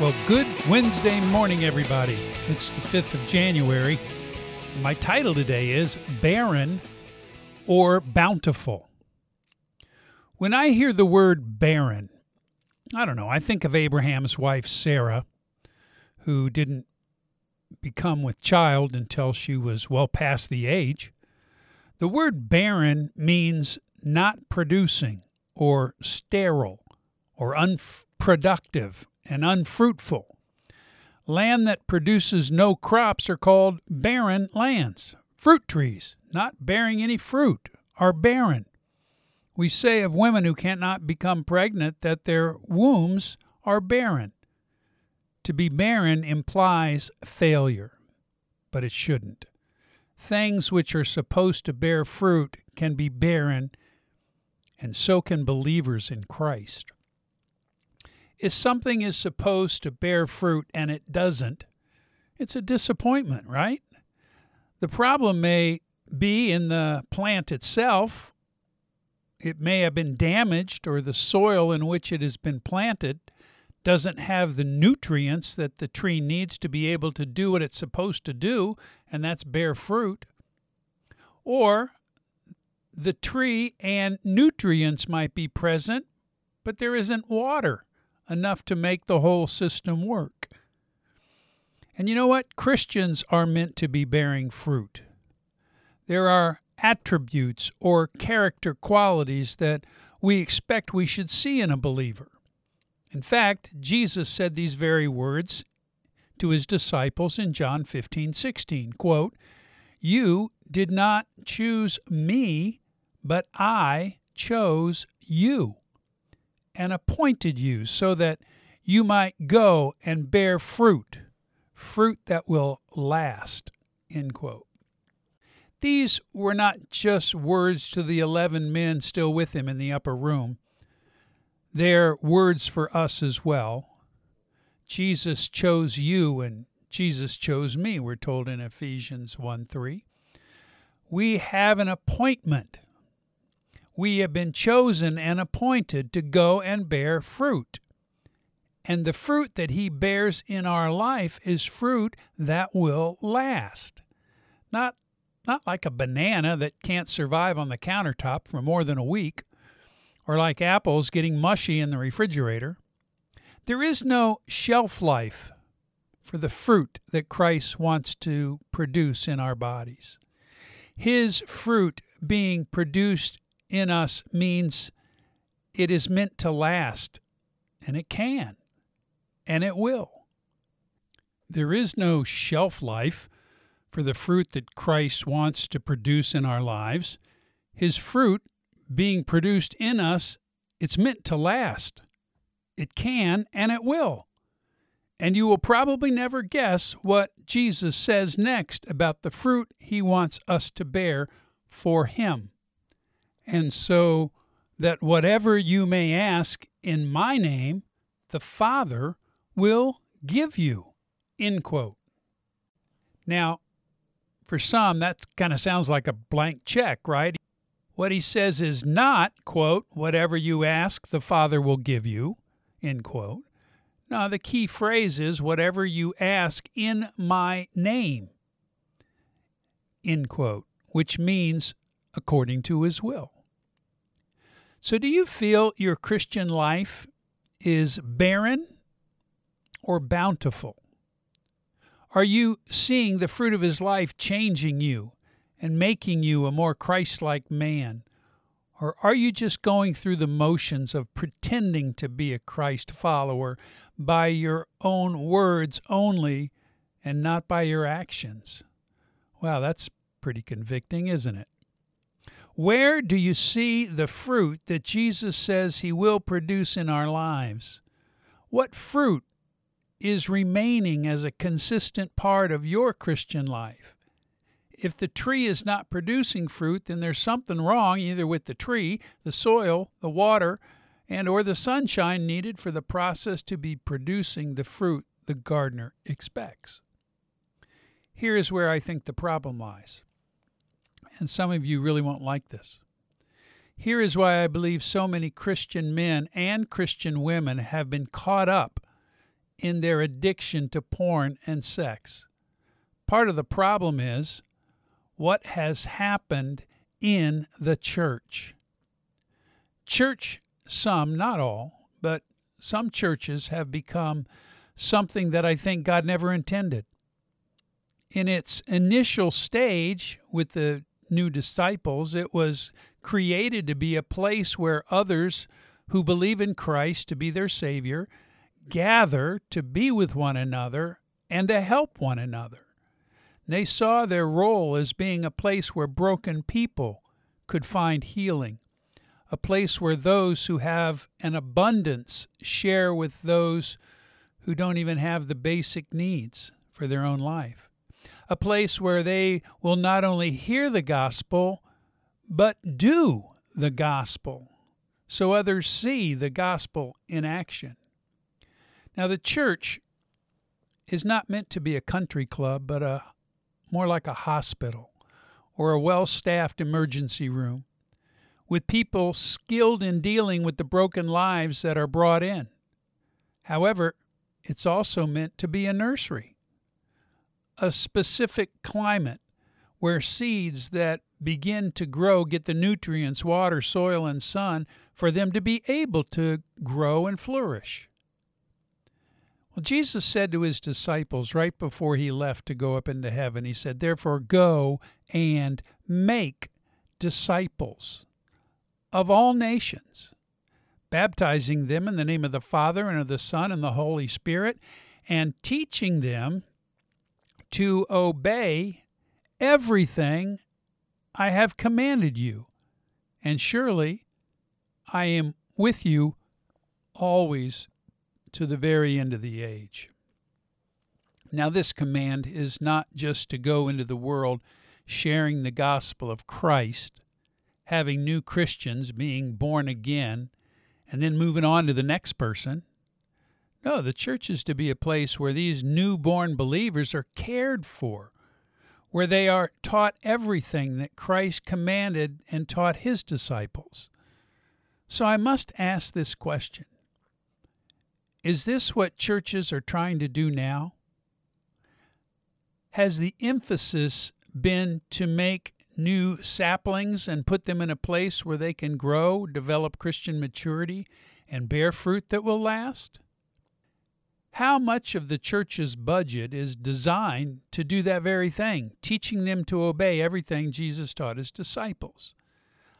Well, good Wednesday morning, everybody. It's the 5th of January. My title today is Barren or Bountiful. When I hear the word barren, I don't know, I think of Abraham's wife, Sarah, who didn't become with child until she was well past the age. The word barren means not producing or sterile or unproductive and unfruitful. Land that produces no crops are called barren lands. Fruit trees not bearing any fruit are barren. We say of women who cannot become pregnant that their wombs are barren. To be barren implies failure, but it shouldn't. Things which are supposed to bear fruit can be barren, and so can believers in Christ if something is supposed to bear fruit and it doesn't, it's a disappointment, right? The problem may be in the plant itself. It may have been damaged, or the soil in which it has been planted doesn't have the nutrients that the tree needs to be able to do what it's supposed to do, and that's bear fruit. Or the tree and nutrients might be present, but there isn't water enough to make the whole system work. And you know what? Christians are meant to be bearing fruit. There are attributes or character qualities that we expect we should see in a believer. In fact, Jesus said these very words to his disciples in John 15, 16, quote, You did not choose me, but I chose you and appointed you so that you might go and bear fruit, fruit that will last. End quote. These were not just words to the 11 men still with him in the upper room. They're words for us as well. Jesus chose you and Jesus chose me, we're told in Ephesians 1 3. We have an appointment we have been chosen and appointed to go and bear fruit. And the fruit that He bears in our life is fruit that will last. Not, not like a banana that can't survive on the countertop for more than a week, or like apples getting mushy in the refrigerator. There is no shelf life for the fruit that Christ wants to produce in our bodies. His fruit being produced in us means it is meant to last, and it can, and it will. There is no shelf life for the fruit that Christ wants to produce in our lives. His fruit being produced in us, it's meant to last. It can and it will. And you will probably never guess what Jesus says next about the fruit he wants us to bear for him. And so that whatever you may ask in my name, the Father will give you. End quote. Now, for some, that kind of sounds like a blank check, right? What he says is not, quote, whatever you ask, the Father will give you, end quote. Now, the key phrase is whatever you ask in my name, end quote, which means according to his will. So, do you feel your Christian life is barren or bountiful? Are you seeing the fruit of his life changing you and making you a more Christ like man? Or are you just going through the motions of pretending to be a Christ follower by your own words only and not by your actions? Wow, that's pretty convicting, isn't it? Where do you see the fruit that Jesus says he will produce in our lives? What fruit is remaining as a consistent part of your Christian life? If the tree is not producing fruit, then there's something wrong either with the tree, the soil, the water, and or the sunshine needed for the process to be producing the fruit the gardener expects. Here is where I think the problem lies and some of you really won't like this. Here is why I believe so many Christian men and Christian women have been caught up in their addiction to porn and sex. Part of the problem is what has happened in the church. Church, some, not all, but some churches have become something that I think God never intended. In its initial stage with the new disciples, it was created to be a place where others who believe in Christ to be their Savior gather to be with one another and to help one another. They saw their role as being a place where broken people could find healing, a place where those who have an abundance share with those who don't even have the basic needs for their own life, a place where they will not only hear the gospel, but do the gospel so others see the gospel in action. Now, the church is not meant to be a country club, but a more like a hospital or a well staffed emergency room with people skilled in dealing with the broken lives that are brought in. However, it's also meant to be a nursery, a specific climate where seeds that begin to grow get the nutrients, water, soil, and sun for them to be able to grow and flourish. Well, Jesus said to his disciples right before he left to go up into heaven, He said, Therefore, go and make disciples of all nations, baptizing them in the name of the Father and of the Son and the Holy Spirit, and teaching them to obey everything I have commanded you. And surely I am with you always to the very end of the age. Now, this command is not just to go into the world sharing the gospel of Christ, having new Christians being born again, and then moving on to the next person. No, the church is to be a place where these newborn believers are cared for, where they are taught everything that Christ commanded and taught his disciples. So I must ask this question Is this what churches are trying to do now? Has the emphasis been to make new saplings and put them in a place where they can grow, develop Christian maturity, and bear fruit that will last? How much of the church's budget is designed to do that very thing, teaching them to obey everything Jesus taught his disciples?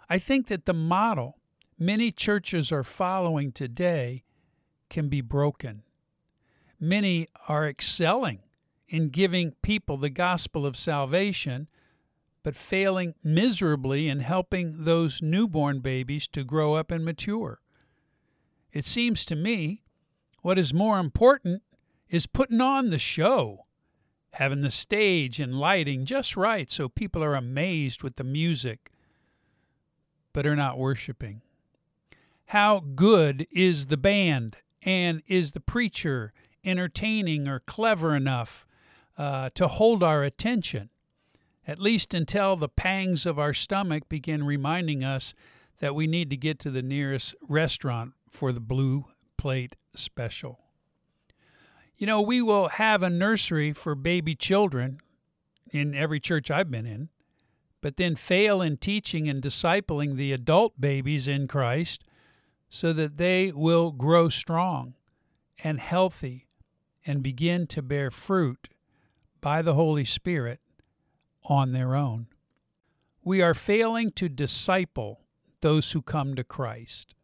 I think that the model many churches are following today can be broken. Many are excelling in giving people the gospel of salvation, but failing miserably in helping those newborn babies to grow up and mature. It seems to me what is more important is putting on the show, having the stage and lighting just right so people are amazed with the music, but are not worshiping. How good is the band and is the preacher entertaining or clever enough uh, to hold our attention, at least until the pangs of our stomach begin reminding us that we need to get to the nearest restaurant for the blue plate special. You know, we will have a nursery for baby children in every church I've been in, but then fail in teaching and discipling the adult babies in Christ so that they will grow strong and healthy and begin to bear fruit by the Holy Spirit on their own. We are failing to disciple those who come to Christ.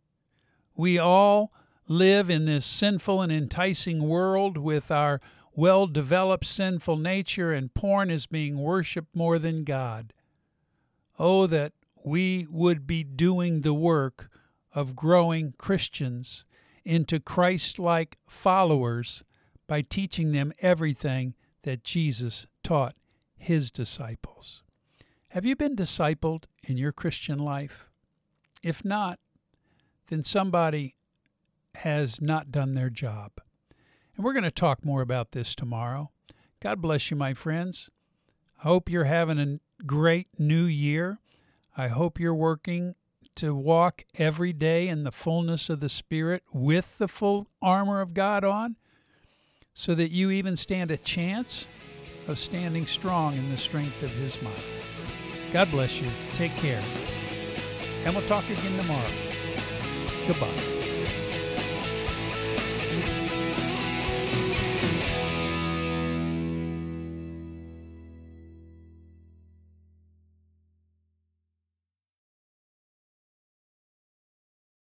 We all live in this sinful and enticing world with our well developed sinful nature, and porn is being worshiped more than God. Oh, that we would be doing the work of growing Christians into Christ like followers by teaching them everything that Jesus taught his disciples. Have you been discipled in your Christian life? If not, then somebody has not done their job. And we're going to talk more about this tomorrow. God bless you, my friends. I hope you're having a great new year. I hope you're working to walk every day in the fullness of the Spirit with the full armor of God on. so that you even stand a chance of standing strong in the strength of His might. God bless you. Take care. And we'll talk again tomorrow. Goodbye.